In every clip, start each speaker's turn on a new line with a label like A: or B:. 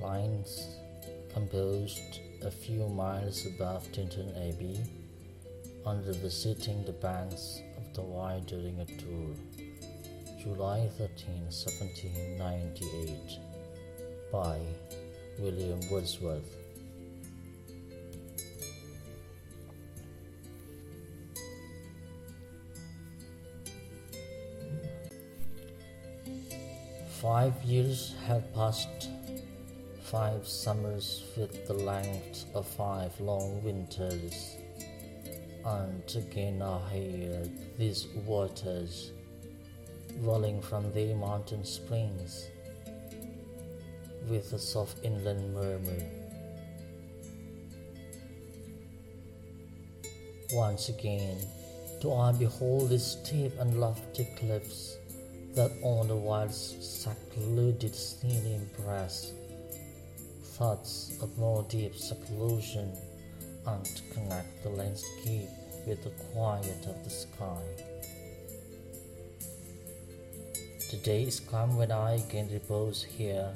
A: Lines composed a few miles above Tinton Abbey under visiting the banks of the Wye during a tour, July 13, 1798, by William Wordsworth. Five years have passed, five summers with the length of five long winters, and again I hear these waters rolling from the mountain springs with a soft inland murmur. Once again, do I behold these steep and lofty cliffs that on the wild secluded scene impress thoughts of more deep seclusion and connect the landscape with the quiet of the sky. The day is come when I can repose here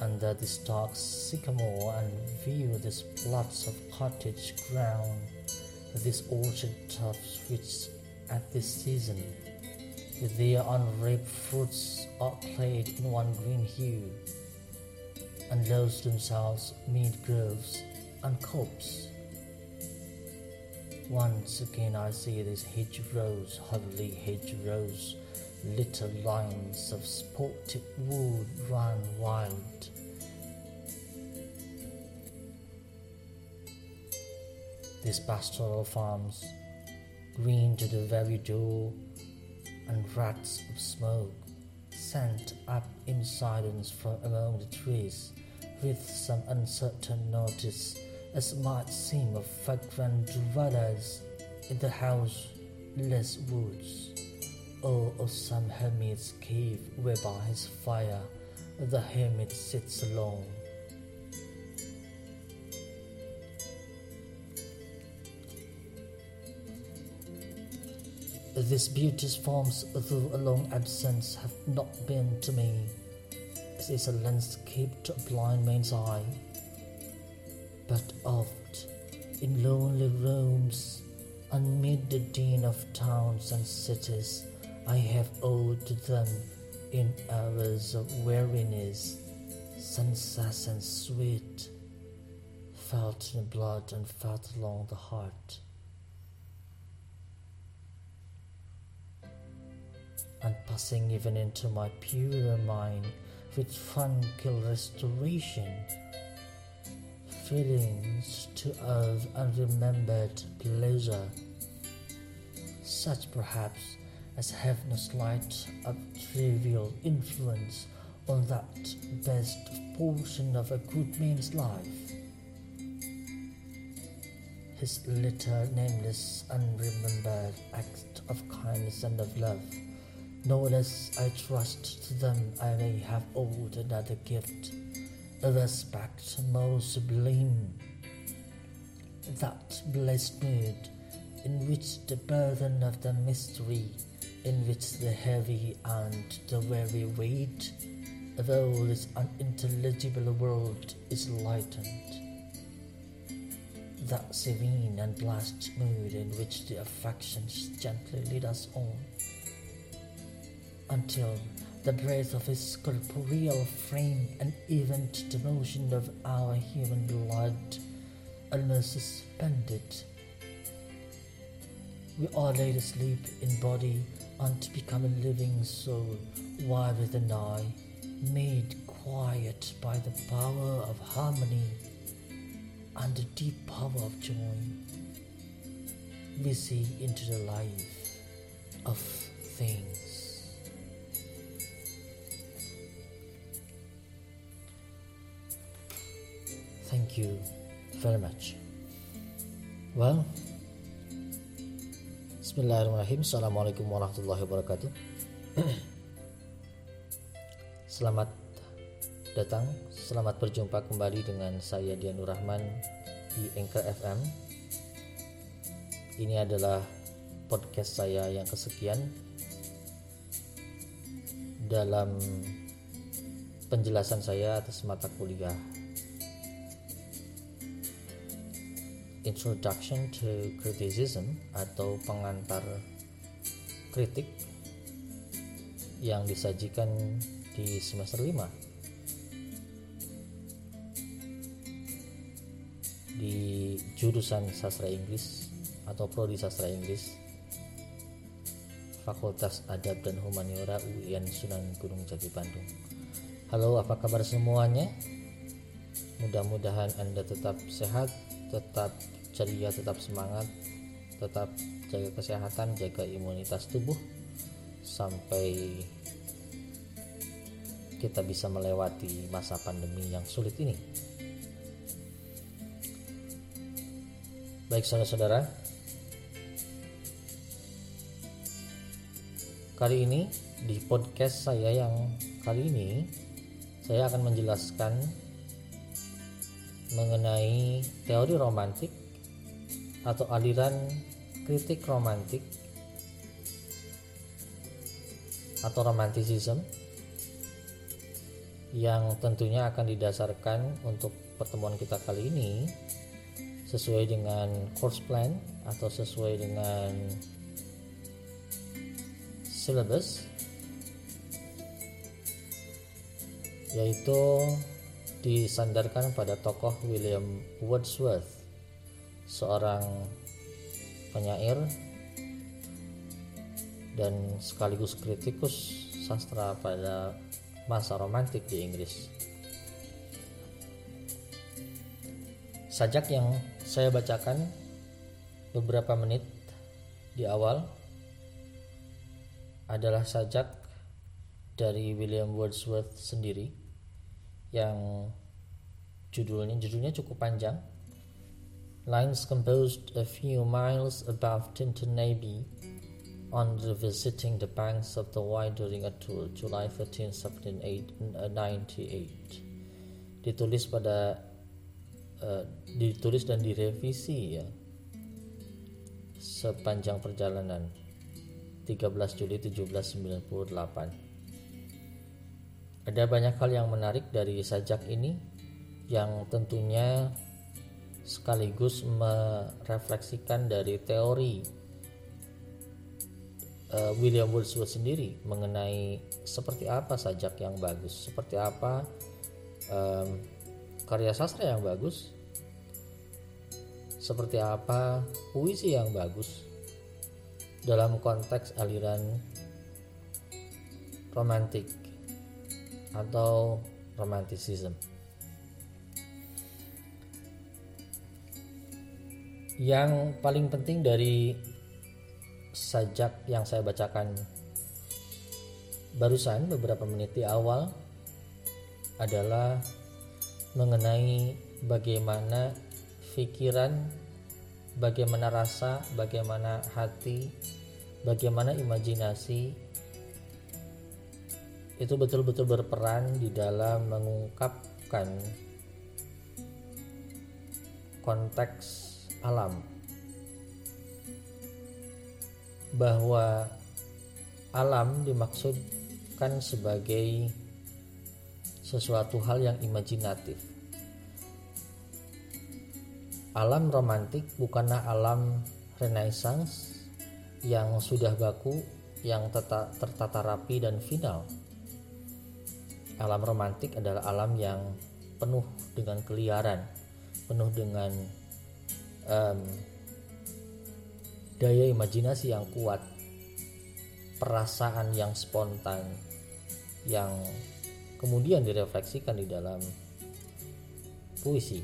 A: under this dark sycamore and view these plots of cottage ground, these orchard tufts which at this season with their unripe fruits are clad in one green hue, and lose themselves mid groves and copses. Once again I see these hedgerows, hardly hedgerows, little lines of spotted wood run wild. These pastoral farms, green to the very door, and rats of smoke sent up in silence from among the trees with some uncertain notice as might seem of vagrant dwellers in the houseless woods or of some hermit's cave where by his fire the hermit sits alone These beauteous forms, through a long absence, have not been to me. It is a landscape to a blind man's eye. But oft, in lonely rooms, amid the din of towns and cities, I have owed to them, in hours of weariness, sunsets and sweet, felt in blood and felt along the heart. And passing even into my purer mind with tranquil restoration, feelings to of unremembered pleasure, such perhaps as have no slight of trivial influence on that best portion of a good man's life. His little nameless unremembered act of kindness and of love no less I trust to them I may have owed another gift, a respect more sublime. That blessed mood in which the burden of the mystery, in which the heavy and the weary weight of all this unintelligible world is lightened. That serene and blessed mood in which the affections gently lead us on until the breath of his corporeal frame and even the motion of our human blood are suspended. We are laid asleep in body and become a living soul, while with an eye, made quiet by the power of harmony and the deep power of joy, we see into the life of things. Thank you very much. Well, Bismillahirrahmanirrahim. Assalamualaikum warahmatullahi wabarakatuh. Selamat datang, selamat berjumpa kembali dengan saya Dianur Rahman di Anchor FM. Ini adalah podcast saya yang kesekian dalam penjelasan saya atas mata kuliah Introduction to Criticism atau pengantar kritik yang disajikan di semester 5 di jurusan sastra Inggris atau prodi sastra Inggris Fakultas Adab dan Humaniora UIN Sunan Gunung Jati Bandung. Halo, apa kabar semuanya? Mudah-mudahan Anda tetap sehat, tetap ceria, tetap semangat, tetap jaga kesehatan, jaga imunitas tubuh sampai kita bisa melewati masa pandemi yang sulit ini. Baik saudara-saudara, kali ini di podcast saya yang kali ini saya akan menjelaskan mengenai teori romantik atau aliran kritik romantik atau romanticism yang tentunya akan didasarkan untuk pertemuan kita kali ini sesuai dengan course plan atau sesuai dengan syllabus yaitu disandarkan pada tokoh William Wordsworth seorang penyair dan sekaligus kritikus sastra pada masa romantik di Inggris. Sajak yang saya bacakan beberapa menit di awal adalah sajak dari William Wordsworth sendiri yang judulnya judulnya cukup panjang Lines composed a few miles above Tinton Abbey on revisiting the banks of the Wye during a tour July 13, 1798. Ditulis pada uh, ditulis dan direvisi ya sepanjang perjalanan 13 Juli 1798. Ada banyak hal yang menarik dari sajak ini yang tentunya sekaligus merefleksikan dari teori uh, William Wordsworth sendiri mengenai seperti apa sajak yang bagus, seperti apa um, karya sastra yang bagus, seperti apa puisi yang bagus dalam konteks aliran romantik atau romanticism. Yang paling penting dari sajak yang saya bacakan barusan beberapa menit di awal adalah mengenai bagaimana pikiran, bagaimana rasa, bagaimana hati, bagaimana imajinasi itu betul-betul berperan di dalam mengungkapkan konteks alam bahwa alam dimaksudkan sebagai sesuatu hal yang imajinatif. Alam romantik bukanlah alam renaissance yang sudah baku, yang teta, tertata rapi dan final. Alam romantik adalah alam yang penuh dengan keliaran, penuh dengan um, daya imajinasi yang kuat, perasaan yang spontan, yang kemudian direfleksikan di dalam puisi.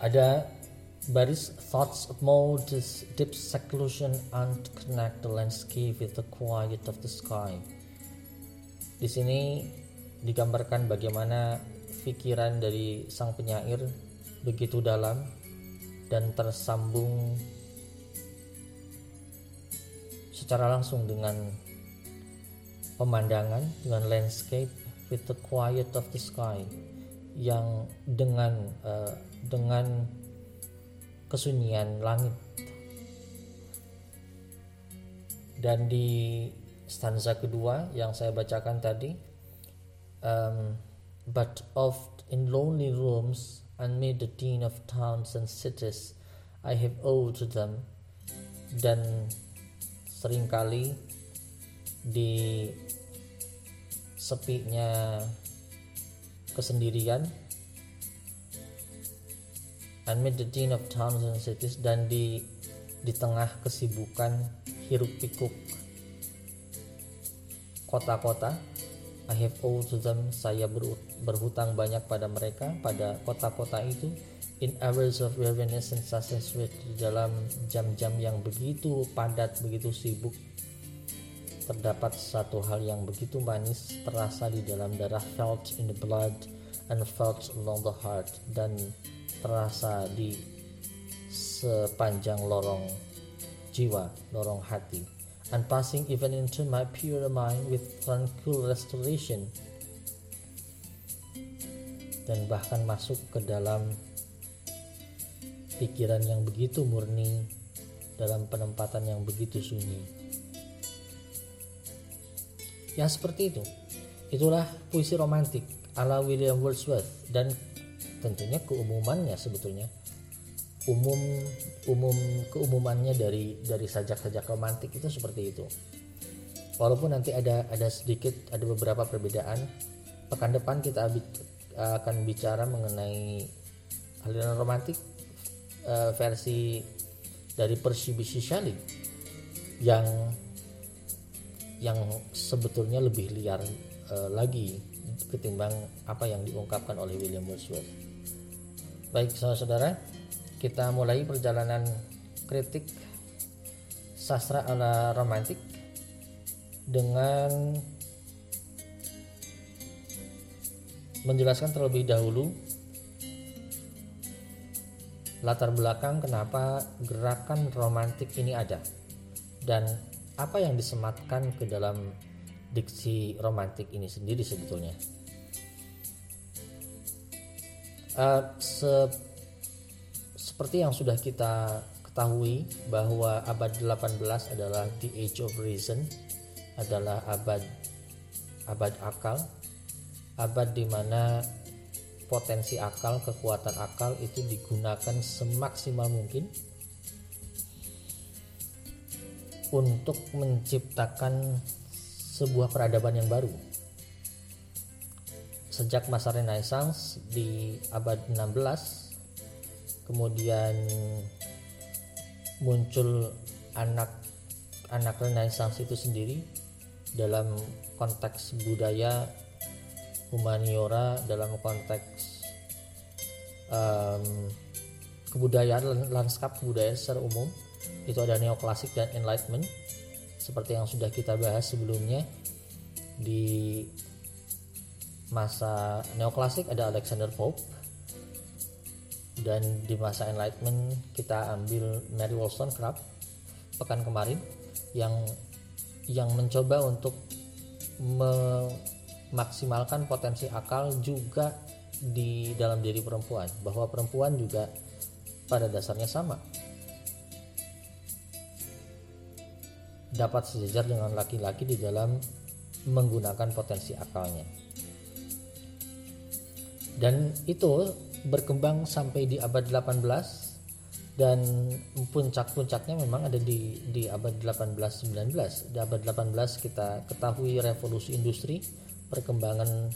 A: Ada baris thoughts of more deep seclusion and connect the landscape with the quiet of the sky. Di sini digambarkan bagaimana pikiran dari sang penyair begitu dalam dan tersambung secara langsung dengan pemandangan dengan landscape with the quiet of the sky yang dengan uh, dengan kesunyian langit. Dan di stanza kedua yang saya bacakan tadi um, but oft in lonely rooms amid the din of towns and cities I have owed to them. Dan sering kali di sepinya kesendirian amid the din of towns and cities dan di di tengah kesibukan hiruk pikuk kota-kota I have all to them saya berhutang banyak pada mereka pada kota-kota itu. In hours of weariness and success di dalam jam-jam yang begitu padat begitu sibuk terdapat satu hal yang begitu manis terasa di dalam darah felt in the blood and felt along the heart dan terasa di sepanjang lorong jiwa, lorong hati and passing even into my pure mind with tranquil restoration dan bahkan masuk ke dalam pikiran yang begitu murni dalam penempatan yang begitu sunyi. Ya seperti itu. Itulah puisi romantik ala William Wordsworth dan tentunya keumumannya sebetulnya umum umum keumumannya dari dari sajak-sajak romantik itu seperti itu. Walaupun nanti ada ada sedikit ada beberapa perbedaan. Pekan depan kita akan bicara mengenai aliran romantik uh, versi dari Bysshe Shelley yang yang sebetulnya lebih liar uh, lagi ketimbang apa yang diungkapkan oleh William Wordsworth. Baik saudara-saudara, kita mulai perjalanan kritik sastra ala romantik dengan menjelaskan terlebih dahulu latar belakang kenapa gerakan romantik ini ada dan apa yang disematkan ke dalam diksi romantik ini sendiri sebetulnya. Uh, seperti yang sudah kita ketahui bahwa abad 18 adalah the age of reason, adalah abad abad akal, abad di mana potensi akal, kekuatan akal itu digunakan semaksimal mungkin untuk menciptakan sebuah peradaban yang baru. Sejak masa Renaissance di abad 16 kemudian muncul anak anak renaissance itu sendiri dalam konteks budaya humaniora dalam konteks um, kebudayaan lanskap kebudayaan secara umum. Itu ada neoklasik dan enlightenment seperti yang sudah kita bahas sebelumnya. Di masa neoklasik ada Alexander Pope dan di masa enlightenment kita ambil Mary Wollstonecraft pekan kemarin yang yang mencoba untuk memaksimalkan potensi akal juga di dalam diri perempuan. Bahwa perempuan juga pada dasarnya sama. Dapat sejajar dengan laki-laki di dalam menggunakan potensi akalnya. Dan itu berkembang sampai di abad 18 dan puncak-puncaknya memang ada di di abad 18-19. Di abad 18 kita ketahui revolusi industri, perkembangan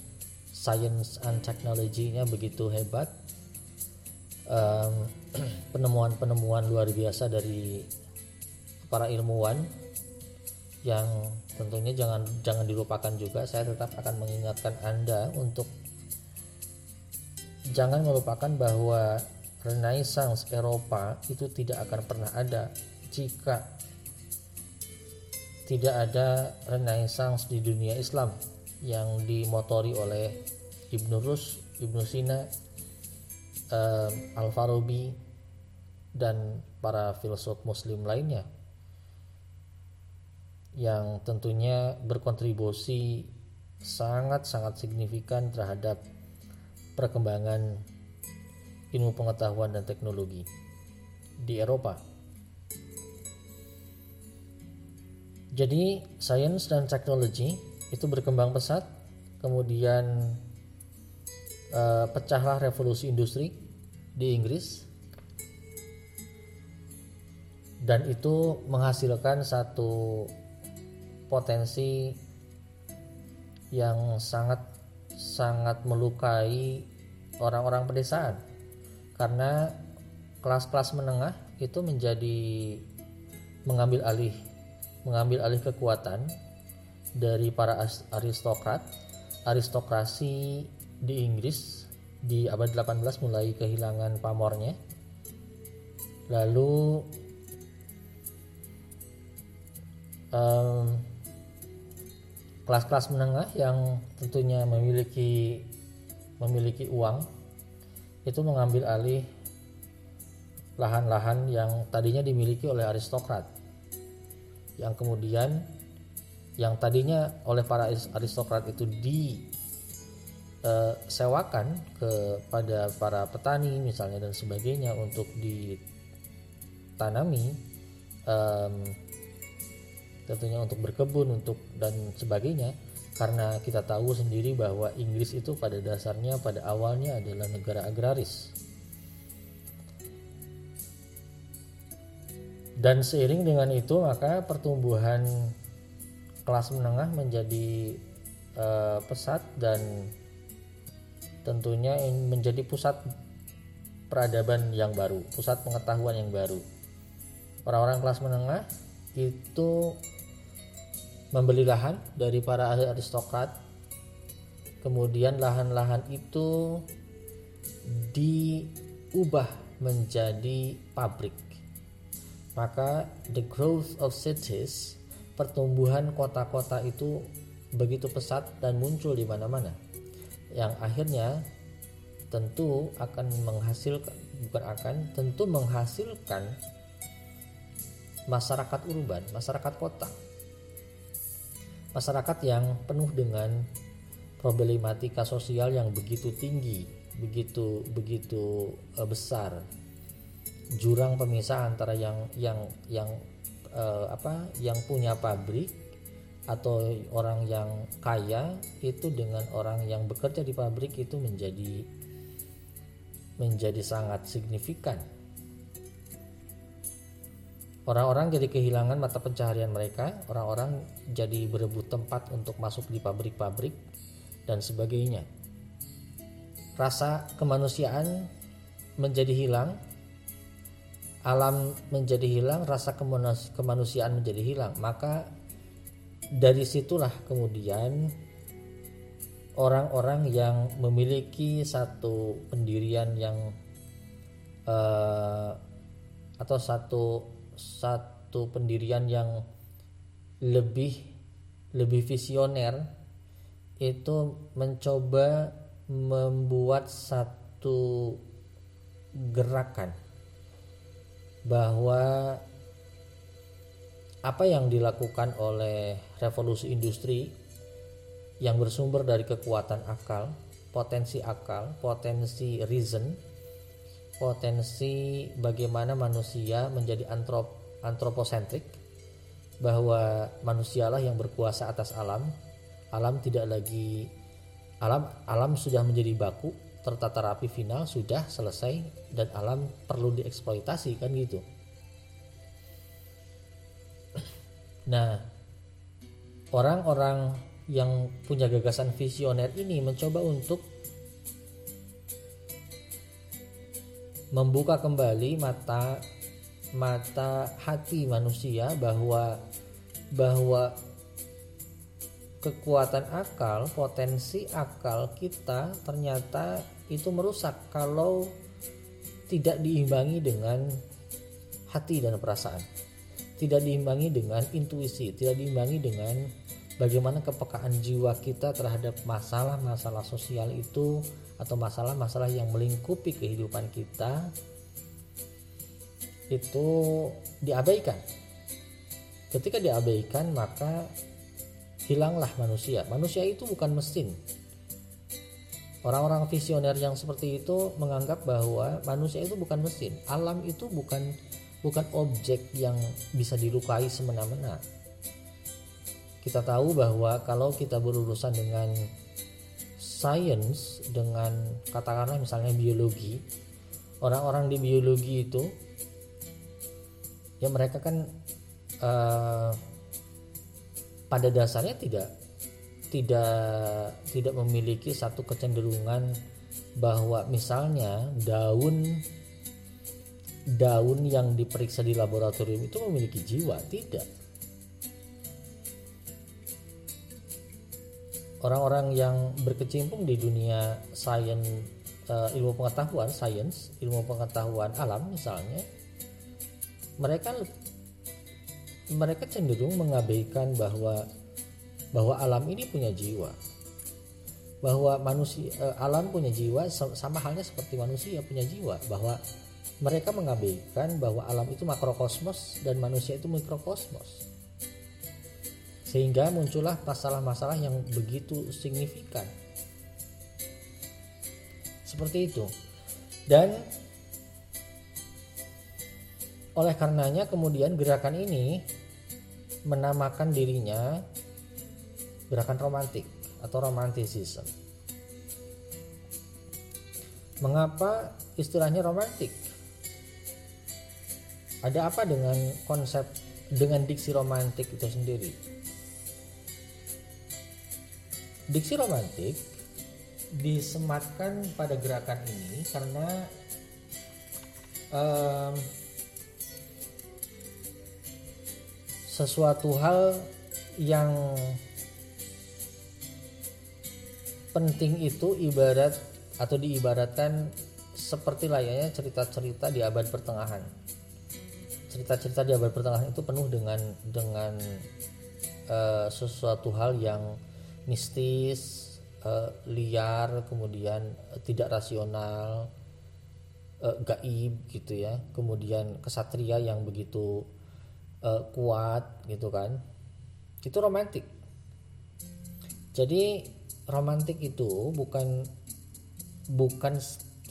A: science and technology-nya begitu hebat. penemuan-penemuan luar biasa dari para ilmuwan yang tentunya jangan jangan dilupakan juga. Saya tetap akan mengingatkan Anda untuk jangan melupakan bahwa Renaissance Eropa itu tidak akan pernah ada jika tidak ada Renaissance di dunia Islam yang dimotori oleh Ibnu Rus, Ibnu Sina, um, Al-Farabi dan para filsuf muslim lainnya yang tentunya berkontribusi sangat-sangat signifikan terhadap perkembangan ilmu pengetahuan dan teknologi di Eropa. Jadi sains dan teknologi itu berkembang pesat, kemudian uh, pecahlah revolusi industri di Inggris dan itu menghasilkan satu potensi yang sangat sangat melukai orang-orang pedesaan. Karena kelas-kelas menengah itu menjadi mengambil alih mengambil alih kekuatan dari para aristokrat. Aristokrasi di Inggris di abad 18 mulai kehilangan pamornya. Lalu kelas-kelas menengah yang tentunya memiliki memiliki uang itu mengambil alih lahan-lahan yang tadinya dimiliki oleh aristokrat. Yang kemudian yang tadinya oleh para aristokrat itu disewakan eh, kepada para petani misalnya dan sebagainya untuk ditanami tentunya untuk berkebun untuk dan sebagainya karena kita tahu sendiri bahwa Inggris itu pada dasarnya pada awalnya adalah negara agraris dan seiring dengan itu maka pertumbuhan kelas menengah menjadi uh, pesat dan tentunya menjadi pusat peradaban yang baru, pusat pengetahuan yang baru. Orang-orang kelas menengah itu membeli lahan dari para aristokrat, kemudian lahan-lahan itu diubah menjadi pabrik maka the growth of cities, pertumbuhan kota-kota itu begitu pesat dan muncul di mana-mana. Yang akhirnya tentu akan menghasilkan bukan akan, tentu menghasilkan masyarakat urban, masyarakat kota. Masyarakat yang penuh dengan problematika sosial yang begitu tinggi, begitu begitu eh, besar jurang pemisah antara yang yang yang uh, apa yang punya pabrik atau orang yang kaya itu dengan orang yang bekerja di pabrik itu menjadi menjadi sangat signifikan. Orang-orang jadi kehilangan mata pencaharian mereka, orang-orang jadi berebut tempat untuk masuk di pabrik-pabrik dan sebagainya. Rasa kemanusiaan menjadi hilang alam menjadi hilang, rasa kemanusiaan menjadi hilang. Maka dari situlah kemudian orang-orang yang memiliki satu pendirian yang uh, atau satu satu pendirian yang lebih lebih visioner itu mencoba membuat satu gerakan bahwa apa yang dilakukan oleh revolusi industri yang bersumber dari kekuatan akal, potensi akal, potensi reason, potensi bagaimana manusia menjadi antrop antroposentrik bahwa manusialah yang berkuasa atas alam. Alam tidak lagi alam alam sudah menjadi baku tertata rapi final sudah selesai dan alam perlu dieksploitasi kan gitu. Nah, orang-orang yang punya gagasan visioner ini mencoba untuk membuka kembali mata mata hati manusia bahwa bahwa kekuatan akal, potensi akal kita ternyata itu merusak kalau tidak diimbangi dengan hati dan perasaan. Tidak diimbangi dengan intuisi, tidak diimbangi dengan bagaimana kepekaan jiwa kita terhadap masalah-masalah sosial itu atau masalah-masalah yang melingkupi kehidupan kita itu diabaikan. Ketika diabaikan maka hilanglah manusia. Manusia itu bukan mesin. Orang-orang visioner yang seperti itu menganggap bahwa manusia itu bukan mesin. Alam itu bukan bukan objek yang bisa dilukai semena-mena. kita tahu bahwa kalau kita berurusan dengan sains dengan katakanlah misalnya biologi orang-orang di biologi itu ya mereka kan uh, pada dasarnya tidak tidak tidak memiliki satu kecenderungan bahwa misalnya daun daun yang diperiksa di laboratorium itu memiliki jiwa tidak orang-orang yang berkecimpung di dunia sains uh, ilmu pengetahuan sains ilmu pengetahuan alam misalnya mereka mereka cenderung mengabaikan bahwa bahwa alam ini punya jiwa. Bahwa manusia uh, alam punya jiwa sama halnya seperti manusia punya jiwa. Bahwa mereka mengabaikan bahwa alam itu makrokosmos dan manusia itu mikrokosmos sehingga muncullah masalah-masalah yang begitu signifikan. Seperti itu. Dan oleh karenanya kemudian gerakan ini menamakan dirinya gerakan romantik atau romanticism mengapa istilahnya romantik? Ada apa dengan konsep dengan diksi romantik itu sendiri Diksi romantik disematkan pada gerakan ini karena um, sesuatu hal yang penting itu ibarat atau diibaratkan seperti layaknya cerita-cerita di abad pertengahan. Cerita-cerita di abad pertengahan itu penuh dengan dengan uh, sesuatu hal yang mistis uh, liar kemudian uh, tidak rasional uh, gaib gitu ya. Kemudian kesatria yang begitu uh, kuat gitu kan. Itu romantik. Jadi romantik itu bukan bukan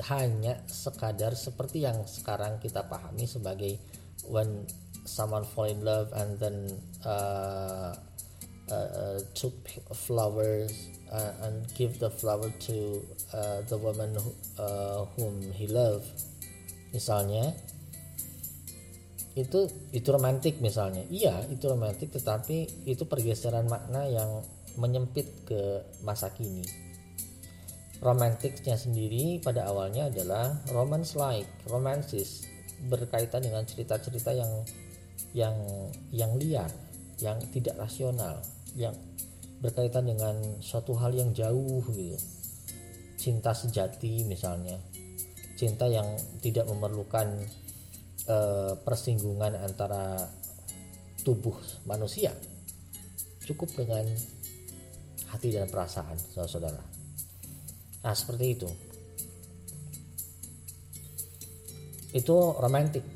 A: hanya sekadar seperti yang sekarang kita pahami sebagai when someone fall in love and then uh, uh, took flowers uh, and give the flower to uh, the woman who, uh, whom he loved. Misalnya itu itu romantik misalnya. Iya itu romantik tetapi itu pergeseran makna yang menyempit ke masa kini. Romantiknya sendiri pada awalnya adalah romance like romantis berkaitan dengan cerita-cerita yang yang yang liar yang tidak rasional yang berkaitan dengan suatu hal yang jauh gitu. Cinta sejati misalnya. Cinta yang tidak memerlukan uh, persinggungan antara tubuh manusia. Cukup dengan hati dan perasaan saudara-saudara. Nah seperti itu. Itu romantik.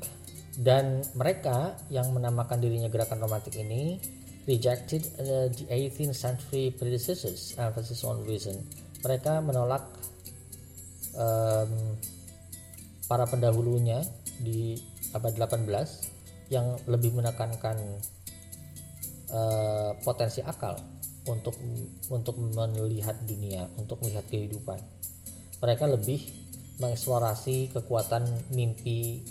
A: Dan mereka yang menamakan dirinya gerakan romantik ini rejected uh, the 18th century predecessors emphasis on reason. Mereka menolak um, para pendahulunya di abad 18 yang lebih menekankan uh, potensi akal untuk untuk melihat dunia, untuk melihat kehidupan. Mereka lebih mengeksplorasi kekuatan mimpi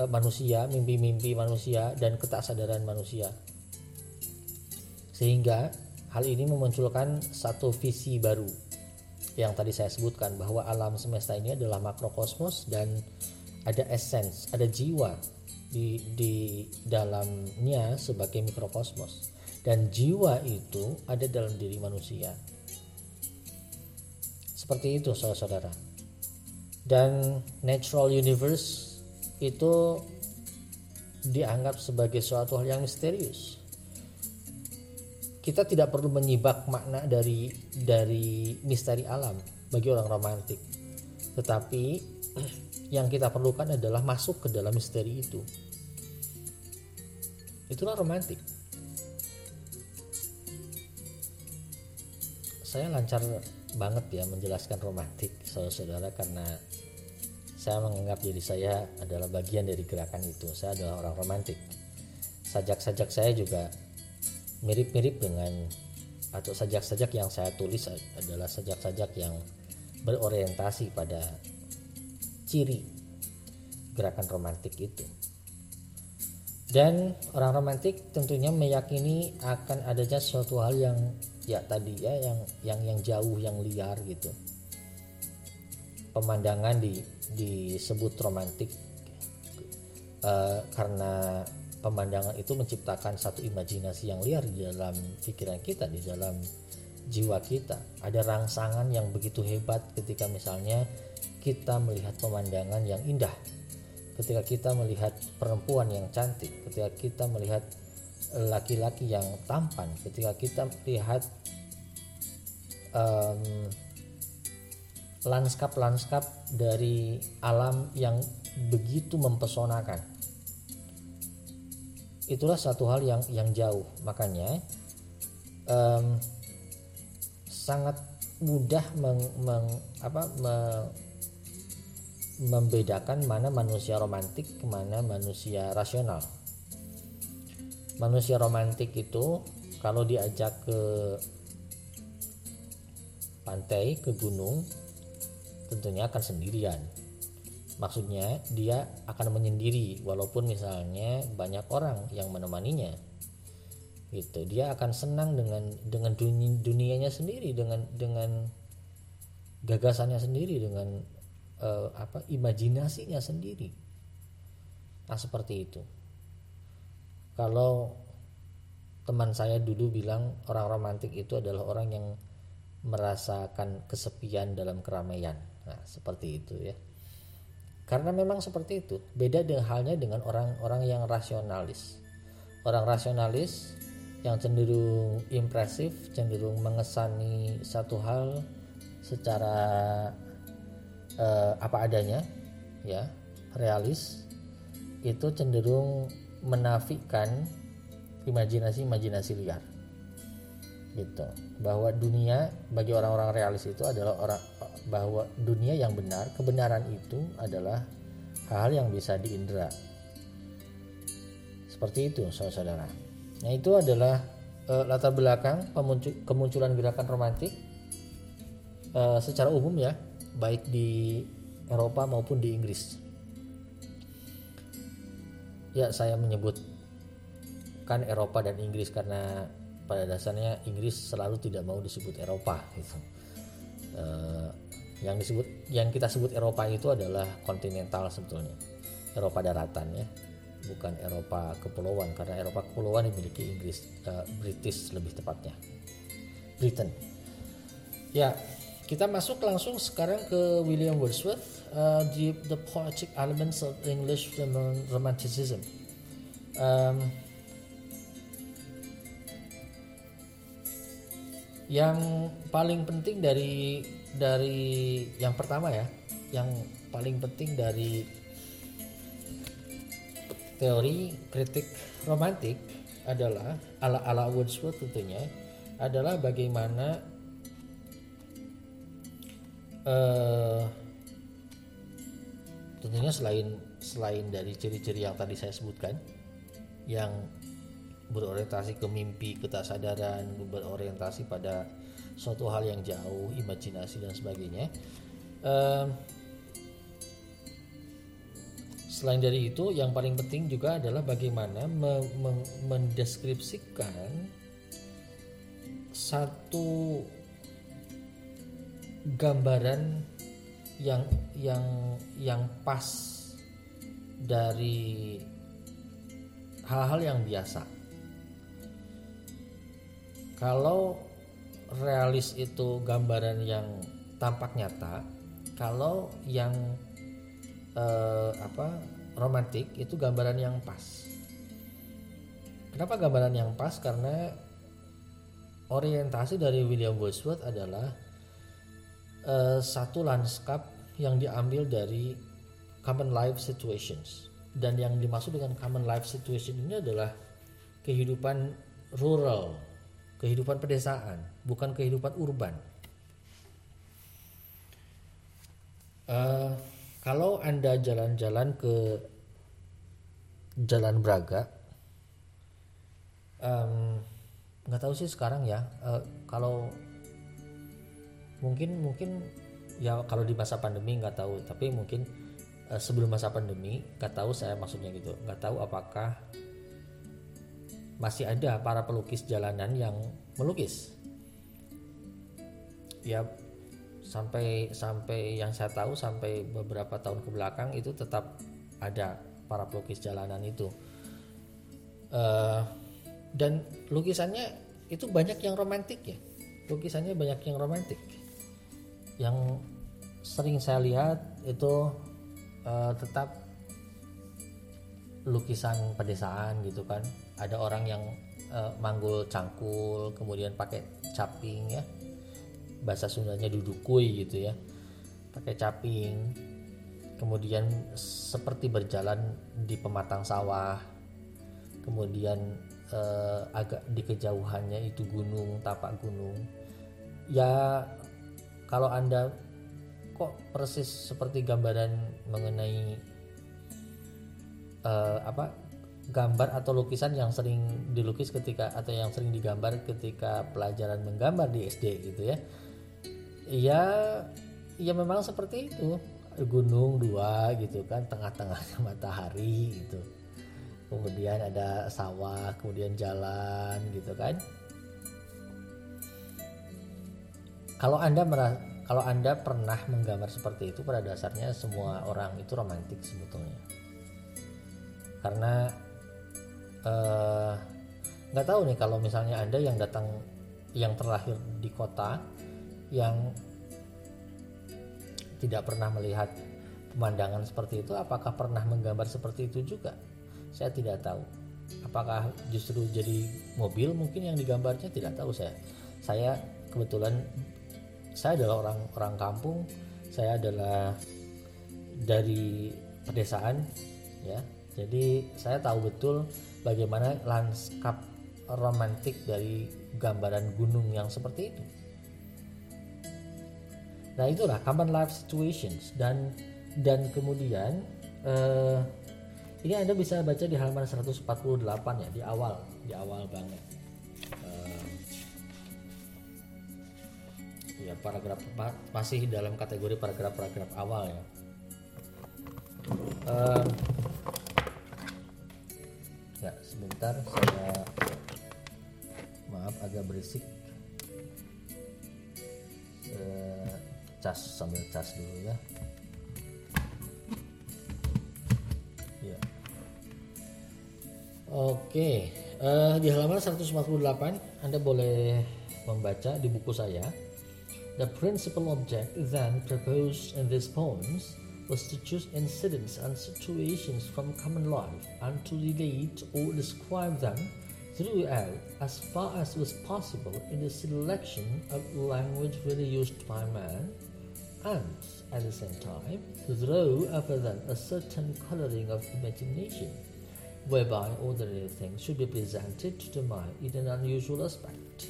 A: uh, manusia, mimpi-mimpi manusia dan ketaksadaran manusia sehingga hal ini memunculkan satu visi baru yang tadi saya sebutkan bahwa alam semesta ini adalah makrokosmos dan ada essence, ada jiwa di di dalamnya sebagai mikrokosmos dan jiwa itu ada dalam diri manusia. Seperti itu saudara-saudara. Dan natural universe itu dianggap sebagai suatu hal yang misterius kita tidak perlu menyibak makna dari dari misteri alam bagi orang romantik. Tetapi yang kita perlukan adalah masuk ke dalam misteri itu. Itulah romantik. Saya lancar banget ya menjelaskan romantik saudara-saudara karena saya menganggap diri saya adalah bagian dari gerakan itu. Saya adalah orang romantik. Sajak-sajak saya juga mirip-mirip dengan atau sajak-sajak yang saya tulis adalah sajak-sajak yang berorientasi pada ciri gerakan romantik itu. Dan orang romantik tentunya meyakini akan adanya suatu hal yang ya tadi ya yang yang yang jauh yang liar gitu. Pemandangan di disebut romantik uh, karena pemandangan itu menciptakan satu imajinasi yang liar di dalam pikiran kita, di dalam jiwa kita. Ada rangsangan yang begitu hebat ketika misalnya kita melihat pemandangan yang indah ketika kita melihat perempuan yang cantik, ketika kita melihat laki-laki yang tampan, ketika kita melihat um, lanskap-lanskap dari alam yang begitu mempesonakan. Itulah satu hal yang yang jauh, makanya um, sangat mudah meng, meng apa me, membedakan mana manusia romantik ke mana manusia rasional. Manusia romantik itu kalau diajak ke pantai ke gunung tentunya akan sendirian maksudnya dia akan menyendiri walaupun misalnya banyak orang yang menemaninya. Gitu. Dia akan senang dengan dengan dunia, dunianya sendiri dengan dengan gagasannya sendiri dengan uh, apa imajinasinya sendiri. Nah seperti itu. Kalau teman saya dulu bilang orang romantik itu adalah orang yang merasakan kesepian dalam keramaian. Nah seperti itu ya karena memang seperti itu. Beda dengan halnya dengan orang-orang yang rasionalis. Orang rasionalis yang cenderung impresif cenderung mengesani satu hal secara uh, apa adanya ya realis itu cenderung menafikan imajinasi-imajinasi liar. Gitu. Bahwa dunia bagi orang-orang realis itu adalah orang bahwa dunia yang benar kebenaran itu adalah hal yang bisa diindra seperti itu saudara-saudara nah itu adalah uh, latar belakang kemunculan gerakan romantik uh, secara umum ya baik di Eropa maupun di Inggris. Ya, saya menyebut kan Eropa dan Inggris karena pada dasarnya Inggris selalu tidak mau disebut Eropa gitu. Uh, yang disebut yang kita sebut Eropa itu adalah kontinental sebetulnya. Eropa daratan ya, bukan Eropa kepulauan karena Eropa kepulauan dimiliki Inggris, uh, British lebih tepatnya. Britain. Ya, kita masuk langsung sekarang ke William Wordsworth, uh, the, the poetic elements of English romanticism. Um, yang paling penting dari dari yang pertama ya, yang paling penting dari teori kritik romantik adalah ala ala Wordsworth tentunya adalah bagaimana uh, tentunya selain selain dari ciri-ciri yang tadi saya sebutkan yang berorientasi ke mimpi, ke kesadaran, berorientasi pada suatu hal yang jauh, imajinasi dan sebagainya. Uh, selain dari itu, yang paling penting juga adalah bagaimana me me mendeskripsikan satu gambaran yang yang yang pas dari hal-hal yang biasa. Kalau realis itu gambaran yang tampak nyata, kalau yang eh, apa romantik itu gambaran yang pas. Kenapa gambaran yang pas? Karena orientasi dari William Wordsworth adalah uh, satu lanskap yang diambil dari common life situations dan yang dimaksud dengan common life situation ini adalah kehidupan rural, kehidupan pedesaan, bukan kehidupan urban. Uh, kalau anda jalan-jalan ke Jalan Braga, um, nggak tahu sih sekarang ya uh, kalau mungkin mungkin ya kalau di masa pandemi nggak tahu tapi mungkin uh, sebelum masa pandemi nggak tahu saya maksudnya gitu nggak tahu apakah masih ada para pelukis jalanan yang melukis ya sampai sampai yang saya tahu sampai beberapa tahun ke belakang itu tetap ada para pelukis jalanan itu. Uh, dan lukisannya itu banyak yang romantis ya. Lukisannya banyak yang romantis yang sering saya lihat itu uh, tetap lukisan pedesaan gitu kan. Ada orang yang uh, manggul cangkul kemudian pakai caping ya bahasa Sundanya dudukui gitu ya pakai caping. Kemudian seperti berjalan di pematang sawah. Kemudian eh, agak di kejauhannya itu gunung tapak gunung. Ya kalau anda kok persis seperti gambaran mengenai eh, apa gambar atau lukisan yang sering dilukis ketika atau yang sering digambar ketika pelajaran menggambar di SD gitu ya ya ya memang seperti itu. Gunung dua gitu kan tengah-tengahnya matahari gitu. Kemudian ada sawah kemudian jalan gitu kan. Kalau anda merasa kalau anda pernah menggambar seperti itu pada dasarnya semua orang itu romantis sebetulnya. Karena eh, nggak uh, tahu nih kalau misalnya anda yang datang yang terlahir di kota yang tidak pernah melihat pemandangan seperti itu apakah pernah menggambar seperti itu juga? Saya tidak tahu. Apakah justru jadi mobil mungkin yang digambarnya? Tidak tahu saya. Saya kebetulan saya adalah orang orang kampung. Saya adalah dari pedesaan ya. Jadi saya tahu betul bagaimana lanskap romantik dari gambaran gunung yang seperti itu nah itulah common life situations dan dan kemudian eh, ini Anda bisa baca di halaman 148 ya di awal, di awal banget. Uh, ya paragraf masih dalam kategori paragraf-paragraf awal ya. Uh, ya sebentar saya maaf agak berisik. Uh, cas sambil cas dulu ya. Oke, uh, di halaman 148 Anda boleh membaca di buku saya. The principal object then proposed in these poems was to choose incidents and situations from common life and to relate or describe them throughout as far as was possible in the selection of language really used by man and at the same time to throw them a certain coloring of imagination whereby ordinary things should be presented to the mind in an unusual aspect.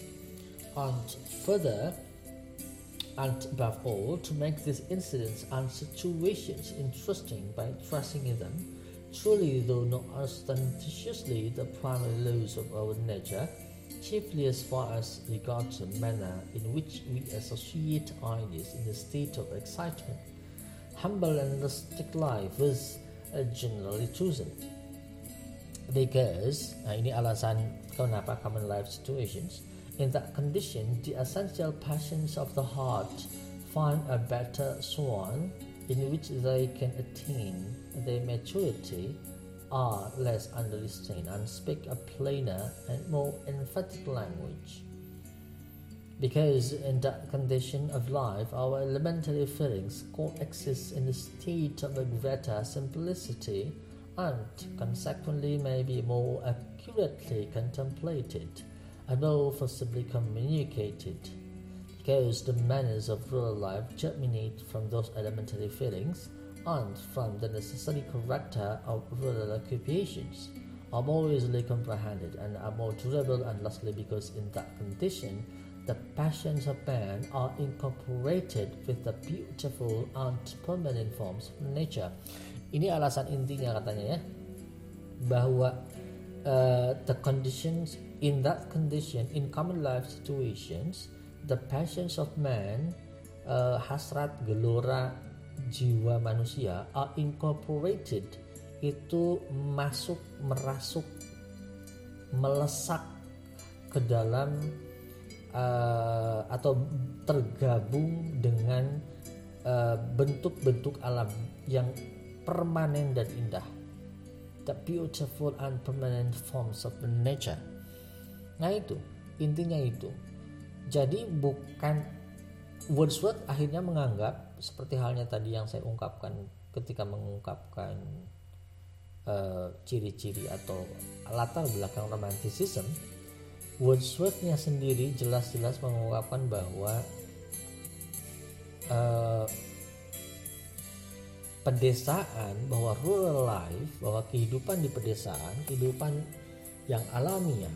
A: And further, and above all, to make these incidents and situations interesting by tracing in them, truly though not ostentatiously the primary laws of our nature, chiefly as far as regards the manner in which we associate ideas in a state of excitement. Humble and rustic life is generally chosen because uh, ini alasan kenapa common life situations in that condition the essential passions of the heart find a better soil in which they can attain their maturity are less under restraint and speak a plainer and more emphatic language. Because in that condition of life our elementary feelings coexist in a state of a greater simplicity and consequently may be more accurately contemplated and more forcibly communicated, because the manners of rural life germinate from those elementary feelings and from the necessary character of rural occupations. Are more easily comprehended and are more durable and lastly because in that condition the passions of man are incorporated with the beautiful and permanent forms of nature. Ini alasan intinya katanya ya bahwa uh, the conditions in that condition in common life situations the passions of man uh, hasrat gelora jiwa manusia are incorporated itu masuk merasuk melesak ke dalam uh, atau tergabung dengan uh, bentuk-bentuk uh, alam yang permanen dan indah. The beautiful and permanent forms of nature. Nah itu. Intinya itu. Jadi bukan Wordsworth akhirnya menganggap seperti halnya tadi yang saya ungkapkan ketika mengungkapkan uh, ciri-ciri atau latar belakang romanticism Wordsworthnya sendiri jelas-jelas mengungkapkan bahwa uh, pedesaan bahwa rural life bahwa kehidupan di pedesaan kehidupan yang alamiah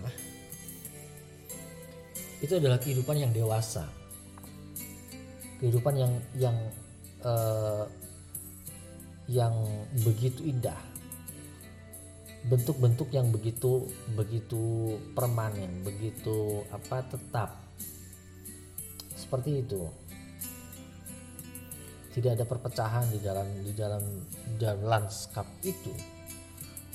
A: itu adalah kehidupan yang dewasa kehidupan yang yang uh, yang begitu indah. Bentuk-bentuk yang begitu begitu permanen begitu apa tetap. Seperti itu. Tidak ada perpecahan di dalam di dalam di dalam lanskap itu.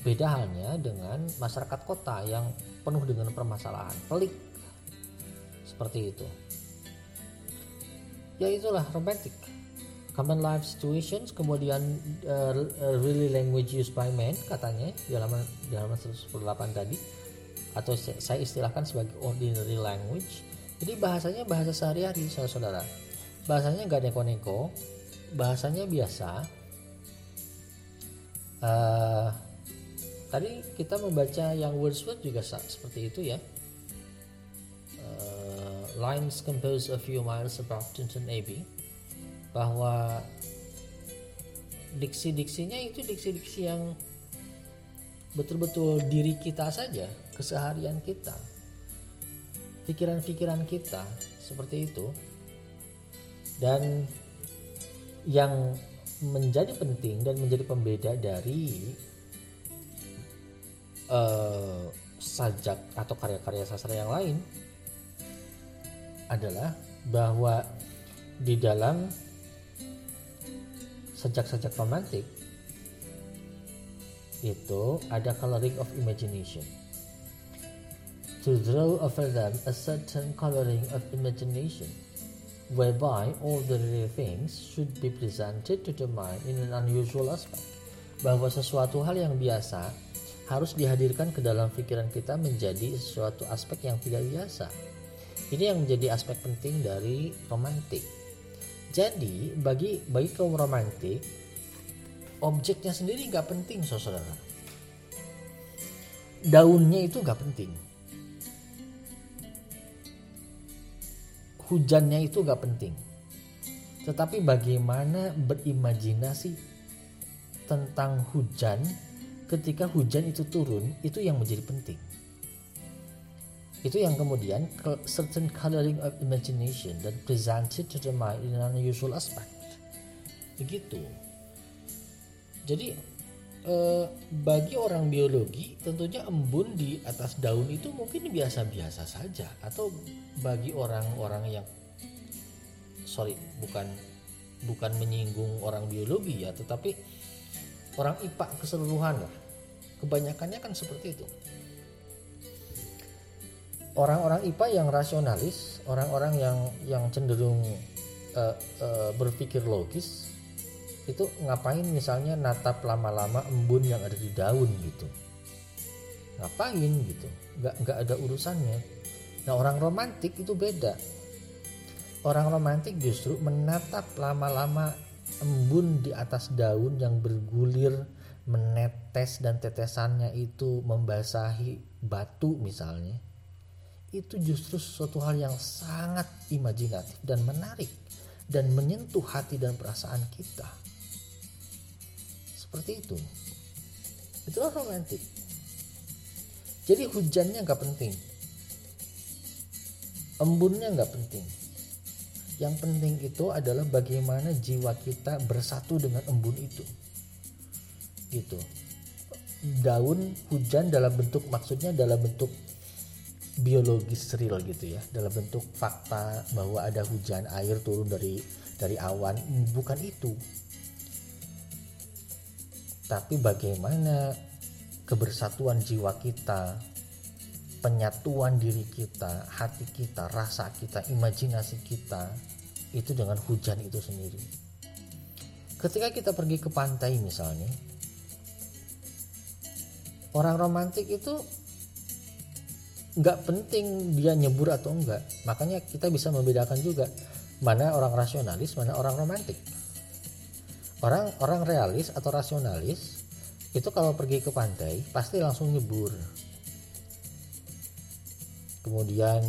A: Beda halnya dengan masyarakat kota yang penuh dengan permasalahan pelik. Seperti itu ya itulah romantic. Common life situations kemudian uh, really language used by men katanya di halaman di halaman 118 tadi. Atau saya istilahkan sebagai ordinary language. Jadi bahasanya bahasa sehari-hari saudara-saudara. Bahasanya nggak neko-neko. Bahasanya biasa. Uh, tadi kita membaca yang Wordsworth juga seperti itu ya lines composed a few miles above Downton Abbey bahwa diksi-diksinya itu diksi-diksi yang betul-betul diri kita saja keseharian kita pikiran-pikiran kita seperti itu. Dan yang menjadi penting dan menjadi pembeda dari uh, sajak atau karya-karya sastra yang lain adalah bahwa di dalam sajak-sajak romantik itu ada coloring of imagination. To draw over them a certain coloring of imagination whereby all the real things should be presented to the mind in an unusual aspect. Bahwa sesuatu hal yang biasa harus dihadirkan ke dalam pikiran kita menjadi sesuatu aspek yang tidak biasa. Ini yang menjadi aspek penting dari romantik. Jadi bagi bagi kaum romantik objeknya sendiri nggak penting saudara. Daunnya itu nggak penting hujannya itu gak penting. Tetapi bagaimana berimajinasi tentang hujan ketika hujan itu turun itu yang menjadi penting. Itu yang kemudian certain coloring of imagination that presented to the mind in an unusual aspect. Begitu. Jadi eh, bagi orang biologi tentunya embun di atas daun itu mungkin biasa-biasa saja atau bagi orang-orang yang sorry bukan bukan menyinggung orang biologi ya tetapi orang IPA keseluruhan lah kebanyakannya kan seperti itu orang-orang IPA yang rasionalis orang-orang yang yang cenderung uh, uh, berpikir logis itu ngapain misalnya natap lama-lama embun yang ada di daun gitu? Ngapain gitu? Nggak nggak ada urusannya. Nah orang romantik itu beda. Orang romantik justru menatap lama-lama embun di atas daun yang bergulir menetes dan tetesannya itu membasahi batu misalnya itu justru sesuatu hal yang sangat imajinatif dan menarik dan menyentuh hati dan perasaan kita. Seperti itu. Itulah romantik. Jadi hujannya nggak penting. Embunnya nggak penting. Yang penting itu adalah bagaimana jiwa kita bersatu dengan embun itu. Gitu. Daun hujan dalam bentuk maksudnya dalam bentuk biologis real gitu ya dalam bentuk fakta bahwa ada hujan air turun dari dari awan. Bukan itu. Tapi bagaimana kebersatuan jiwa kita penyatuan diri kita hati kita rasa kita imajinasi kita itu dengan hujan itu sendiri. Ketika kita pergi ke pantai misalnya orang romantik itu nggak penting dia nyebur atau enggak makanya kita bisa membedakan juga mana orang rasionalis mana orang romantik. Orang orang realis atau rasionalis itu kalau pergi ke pantai pasti langsung nyebur. Kemudian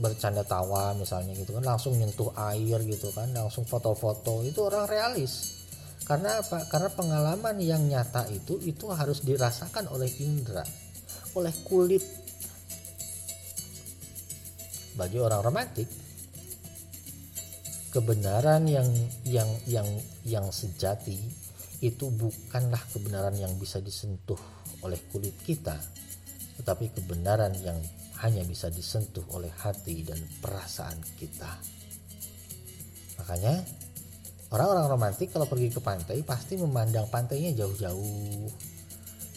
A: bercanda tawa misalnya gitu kan langsung nyentuh air gitu kan langsung foto-foto itu orang realis. Karena apa? Karena pengalaman yang nyata itu itu harus dirasakan oleh indera oleh kulit bagi orang romantik. Kebenaran yang yang yang yang sejati itu bukanlah kebenaran yang bisa disentuh oleh kulit kita tetapi kebenaran yang hanya bisa disentuh oleh hati dan perasaan kita. Makanya orang-orang romantik kalau pergi ke pantai pasti memandang pantainya jauh-jauh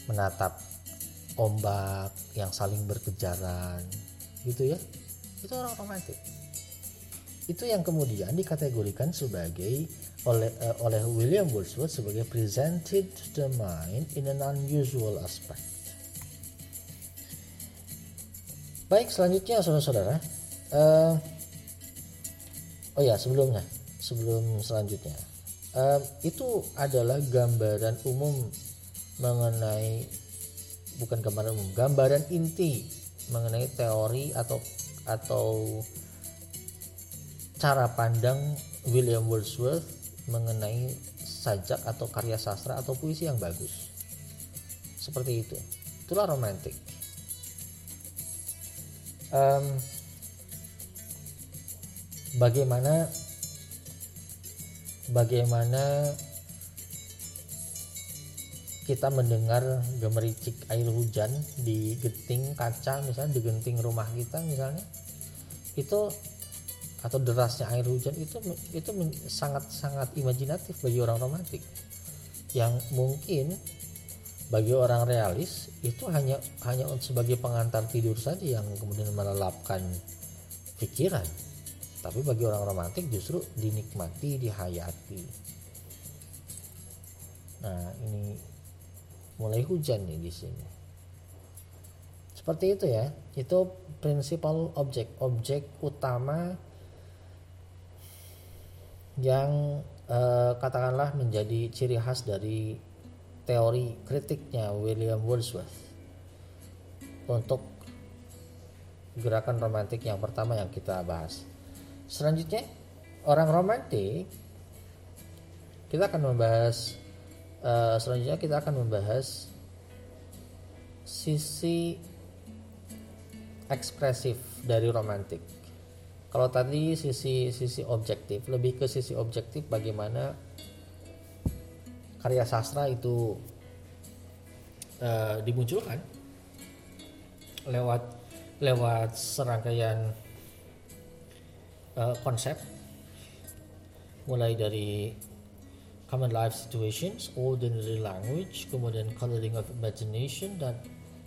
A: menatap ombak yang saling berkejaran gitu ya itu orang romantis itu yang kemudian dikategorikan sebagai oleh uh, oleh William Wordsworth sebagai presented the mind in an unusual aspect. Baik selanjutnya saudara-saudara, uh, oh ya sebelumnya sebelum selanjutnya. Uh, itu adalah gambaran umum mengenai bukan gambaran umum, gambaran inti mengenai teori atau atau cara pandang William Wordsworth mengenai sajak atau karya sastra atau puisi yang bagus. Seperti itu. Itulah romantik. Um, bagaimana bagaimana kita mendengar gemericik air hujan di genting kaca misalnya di genting rumah kita misalnya itu atau derasnya air hujan itu itu sangat sangat imajinatif bagi orang romantik. Yang mungkin bagi orang realis itu hanya hanya sebagai pengantar tidur saja yang kemudian melelapkan pikiran. Tapi bagi orang romantik justru dinikmati dihayati. Nah ini mulai hujan nih di sini. Seperti itu ya. Itu prinsipal objek objek utama yang eh, katakanlah menjadi ciri khas dari teori kritiknya William Wordsworth untuk gerakan romantik yang pertama yang kita bahas. Selanjutnya orang romantik kita akan membahas uh, selanjutnya kita akan membahas sisi ekspresif dari romantik. Kalau tadi sisi sisi objektif, lebih ke sisi objektif bagaimana karya sastra itu uh, dimunculkan lewat lewat serangkaian uh, konsep mulai dari common life situations, ordinary language, kemudian coloring of imagination dan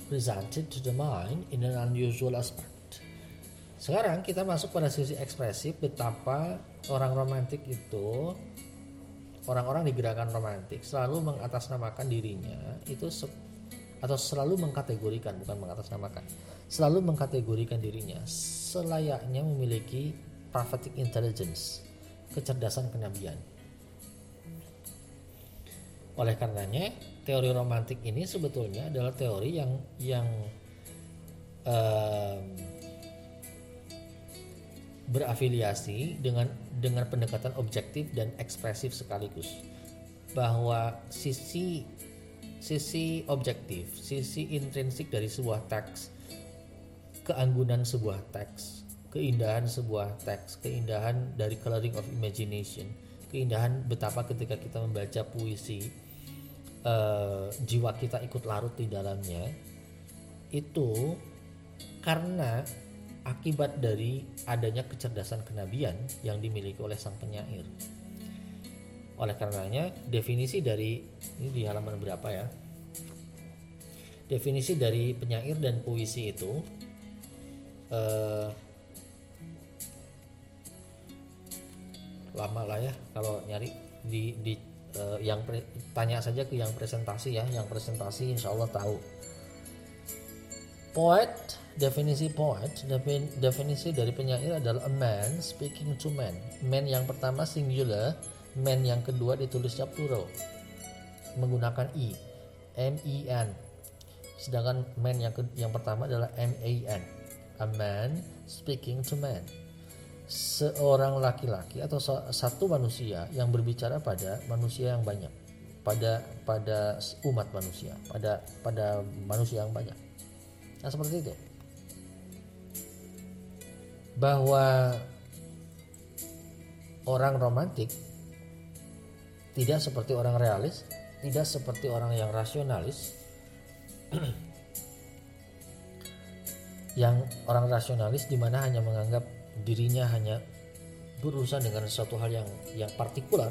A: presented to the mind in an unusual aspect. Sekarang kita masuk pada sisi ekspresif betapa orang romantik itu orang-orang di gerakan romantik selalu mengatasnamakan dirinya itu atau selalu mengkategorikan bukan mengatasnamakan selalu mengkategorikan dirinya selayaknya memiliki prophetic intelligence kecerdasan kenabian oleh karenanya, teori romantik ini sebetulnya adalah teori yang yang um, berafiliasi dengan dengan pendekatan objektif dan ekspresif sekaligus. Bahwa sisi sisi objektif, sisi intrinsik dari sebuah teks, keanggunan sebuah teks, keindahan sebuah teks, keindahan dari coloring of imagination, keindahan betapa ketika kita membaca puisi uh, jiwa kita ikut larut di dalamnya itu karena akibat dari adanya kecerdasan kenabian yang dimiliki oleh sang penyair. Oleh karenanya, definisi dari ini di halaman berapa ya? Definisi dari penyair dan puisi itu eh, lama lah ya kalau nyari di di uh, yang tanya saja ke yang presentasi ya yang presentasi insya Allah tahu. Poet definisi poet definisi dari penyair adalah a man speaking to man. Man yang pertama singular man yang kedua ditulisnya plural menggunakan i m e n. Sedangkan man yang ke, yang pertama adalah m a n a man speaking to man seorang laki-laki atau satu manusia yang berbicara pada manusia yang banyak pada pada umat manusia pada pada manusia yang banyak. Nah seperti itu. Bahwa orang romantik tidak seperti orang realis tidak seperti orang yang rasionalis yang orang rasionalis di mana hanya menganggap dirinya hanya berurusan dengan sesuatu hal yang yang partikular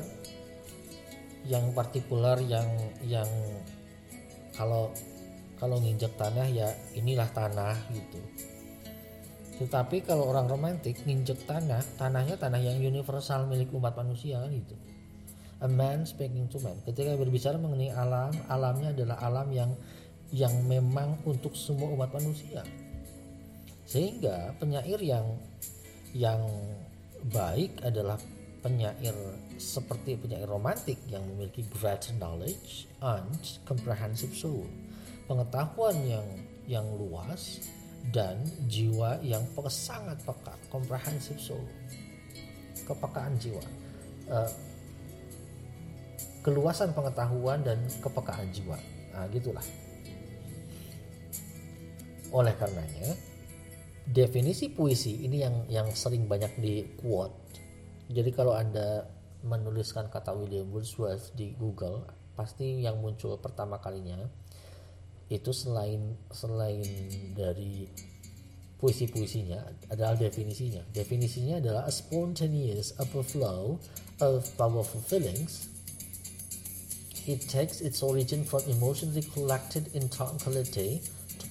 A: yang partikular yang yang kalau kalau nginjek tanah ya inilah tanah gitu. Tetapi kalau orang romantik nginjek tanah tanahnya tanah yang universal milik umat manusia kan gitu. A man speaking to man. Ketika berbicara mengenai alam alamnya adalah alam yang yang memang untuk semua umat manusia. Sehingga penyair yang yang baik adalah penyair seperti penyair romantik yang memiliki great knowledge and comprehensive soul. Pengetahuan yang yang luas dan jiwa yang sangat peka comprehensive soul. Kepekaan jiwa. Uh, keluasan pengetahuan dan kepekaan jiwa. Nah gitulah. Oleh karenanya definisi puisi ini yang yang sering banyak di quote jadi kalau anda menuliskan kata William Wordsworth di Google pasti yang muncul pertama kalinya itu selain selain dari puisi-puisinya adalah definisinya. Definisinya adalah a spontaneous overflow of powerful feelings. It takes its origin from emotionally collected in tranquility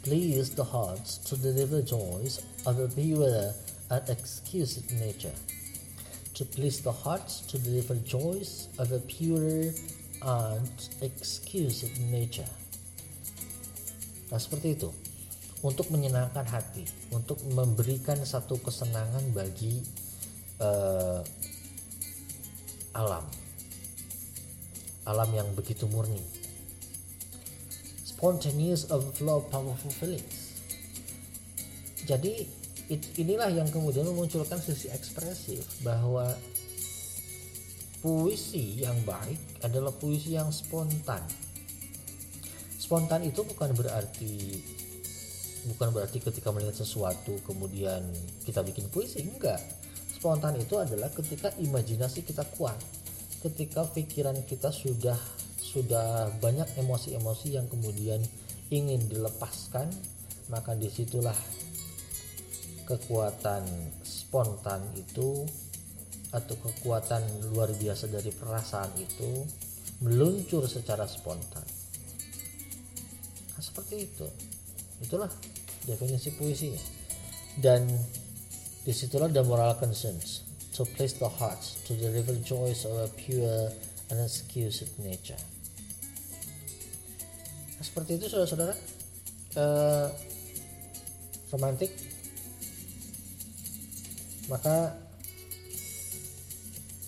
A: please the hearts to deliver joys of a pure and exquisite nature. To please the hearts to deliver joys of a pure and exquisite nature. Nah seperti itu. Untuk menyenangkan hati, untuk memberikan satu kesenangan bagi uh, alam, alam yang begitu murni, spontaneous overflow of powerful feelings. Jadi inilah yang kemudian memunculkan sisi ekspresif bahwa puisi yang baik adalah puisi yang spontan. Spontan itu bukan berarti bukan berarti ketika melihat sesuatu kemudian kita bikin puisi enggak. Spontan itu adalah ketika imajinasi kita kuat, ketika pikiran kita sudah sudah banyak emosi-emosi yang kemudian ingin dilepaskan maka di situlah kekuatan spontan itu atau kekuatan luar biasa dari perasaan itu meluncur secara spontan. Nah, seperti itu. Itulah definisi puisinya dan di situlah the moral concerns to place the hearts to deliver joys of a pure and exquisite nature seperti itu saudara-saudara. Uh, romantik. Maka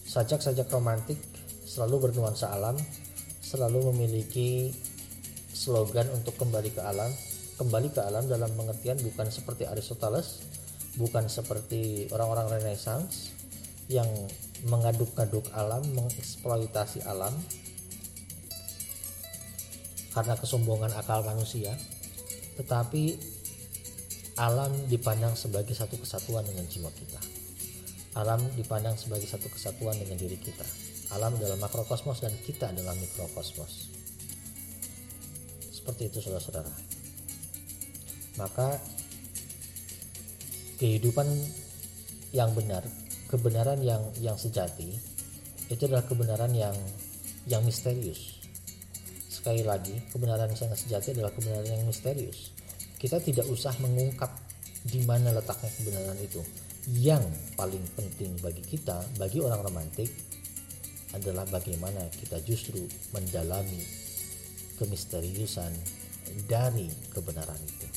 A: sajak-sajak romantik selalu bernuansa alam selalu memiliki slogan untuk kembali ke alam. Kembali ke alam dalam pengertian bukan seperti Aristoteles bukan seperti orang-orang Renaissance yang mengaduk-aduk alam mengeksploitasi alam karena kesombongan akal manusia, tetapi alam dipandang sebagai satu kesatuan dengan jiwa kita. Alam dipandang sebagai satu kesatuan dengan diri kita. Alam adalah makrokosmos dan kita adalah mikrokosmos. Seperti itu saudara-saudara. Maka kehidupan yang benar kebenaran yang yang sejati itu adalah kebenaran yang yang misterius sekali lagi kebenaran yang sejati adalah kebenaran yang misterius. Kita tidak usah mengungkap di mana letaknya kebenaran itu. Yang paling penting bagi kita bagi orang romantik adalah bagaimana kita justru mendalami kemisteriusan dari kebenaran itu.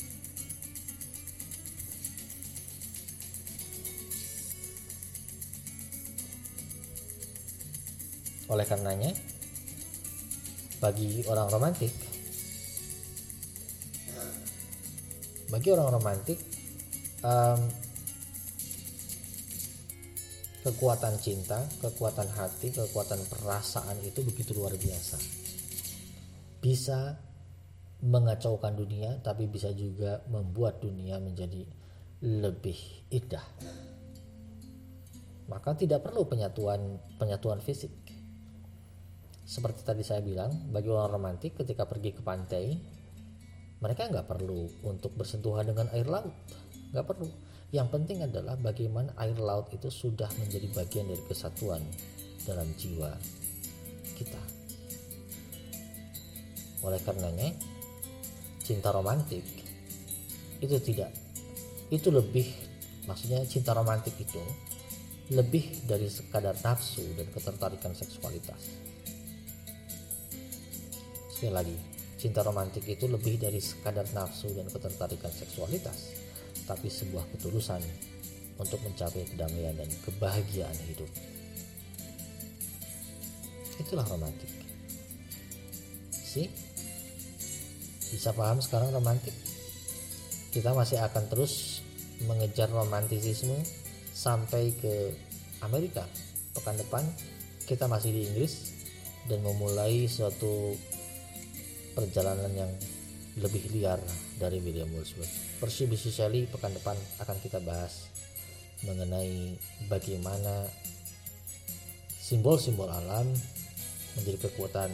A: Oleh karenanya, bagi orang romantik, bagi orang romantik, um, kekuatan cinta, kekuatan hati, kekuatan perasaan itu begitu luar biasa. Bisa mengacaukan dunia, tapi bisa juga membuat dunia menjadi lebih indah. Maka tidak perlu penyatuan penyatuan fisik seperti tadi saya bilang, bagi orang romantik ketika pergi ke pantai, mereka nggak perlu untuk bersentuhan dengan air laut, nggak perlu. Yang penting adalah bagaimana air laut itu sudah menjadi bagian dari kesatuan dalam jiwa kita. Oleh karenanya, cinta romantik itu tidak, itu lebih, maksudnya cinta romantik itu lebih dari sekadar nafsu dan ketertarikan seksualitas Sekali lagi, cinta romantik itu lebih dari sekadar nafsu dan ketertarikan seksualitas, tapi sebuah ketulusan untuk mencapai kedamaian dan kebahagiaan hidup. Itulah romantik. Sih? Bisa paham sekarang romantik? Kita masih akan terus mengejar romantisisme sampai ke Amerika. Pekan depan kita masih di Inggris dan memulai suatu perjalanan yang lebih liar dari William Wordsworth. Persibisi Shelley pekan depan akan kita bahas mengenai bagaimana simbol-simbol alam menjadi kekuatan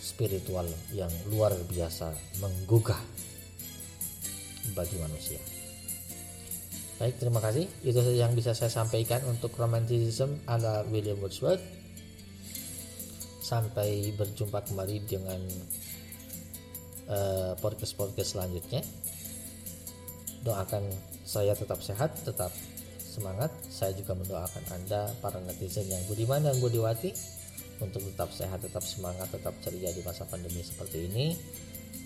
A: spiritual yang luar biasa menggugah bagi manusia. Baik, terima kasih. Itu saja yang bisa saya sampaikan untuk romanticism ala William Wordsworth sampai berjumpa kembali dengan uh, podcast-podcast selanjutnya. Doakan saya tetap sehat tetap semangat. Saya juga mendoakan anda para netizen yang budiman dan budiwati untuk tetap sehat tetap semangat tetap ceria di masa pandemi seperti ini.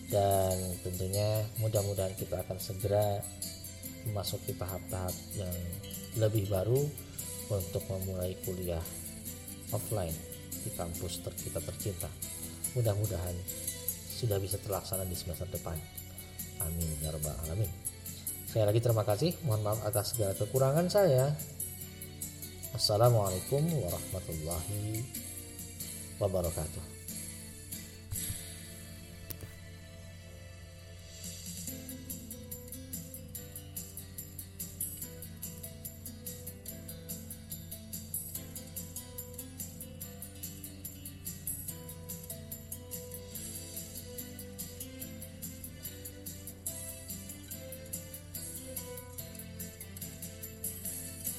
A: Dan tentunya mudah-mudahan kita akan segera memasuki tahap-tahap yang lebih baru untuk memulai kuliah offline di kampus ter tercinta. Mudah-mudahan sudah bisa terlaksana di semester depan. Amin ya rabbal alamin. Saya lagi terima kasih. Mohon maaf atas segala kekurangan saya. Assalamualaikum warahmatullahi wabarakatuh.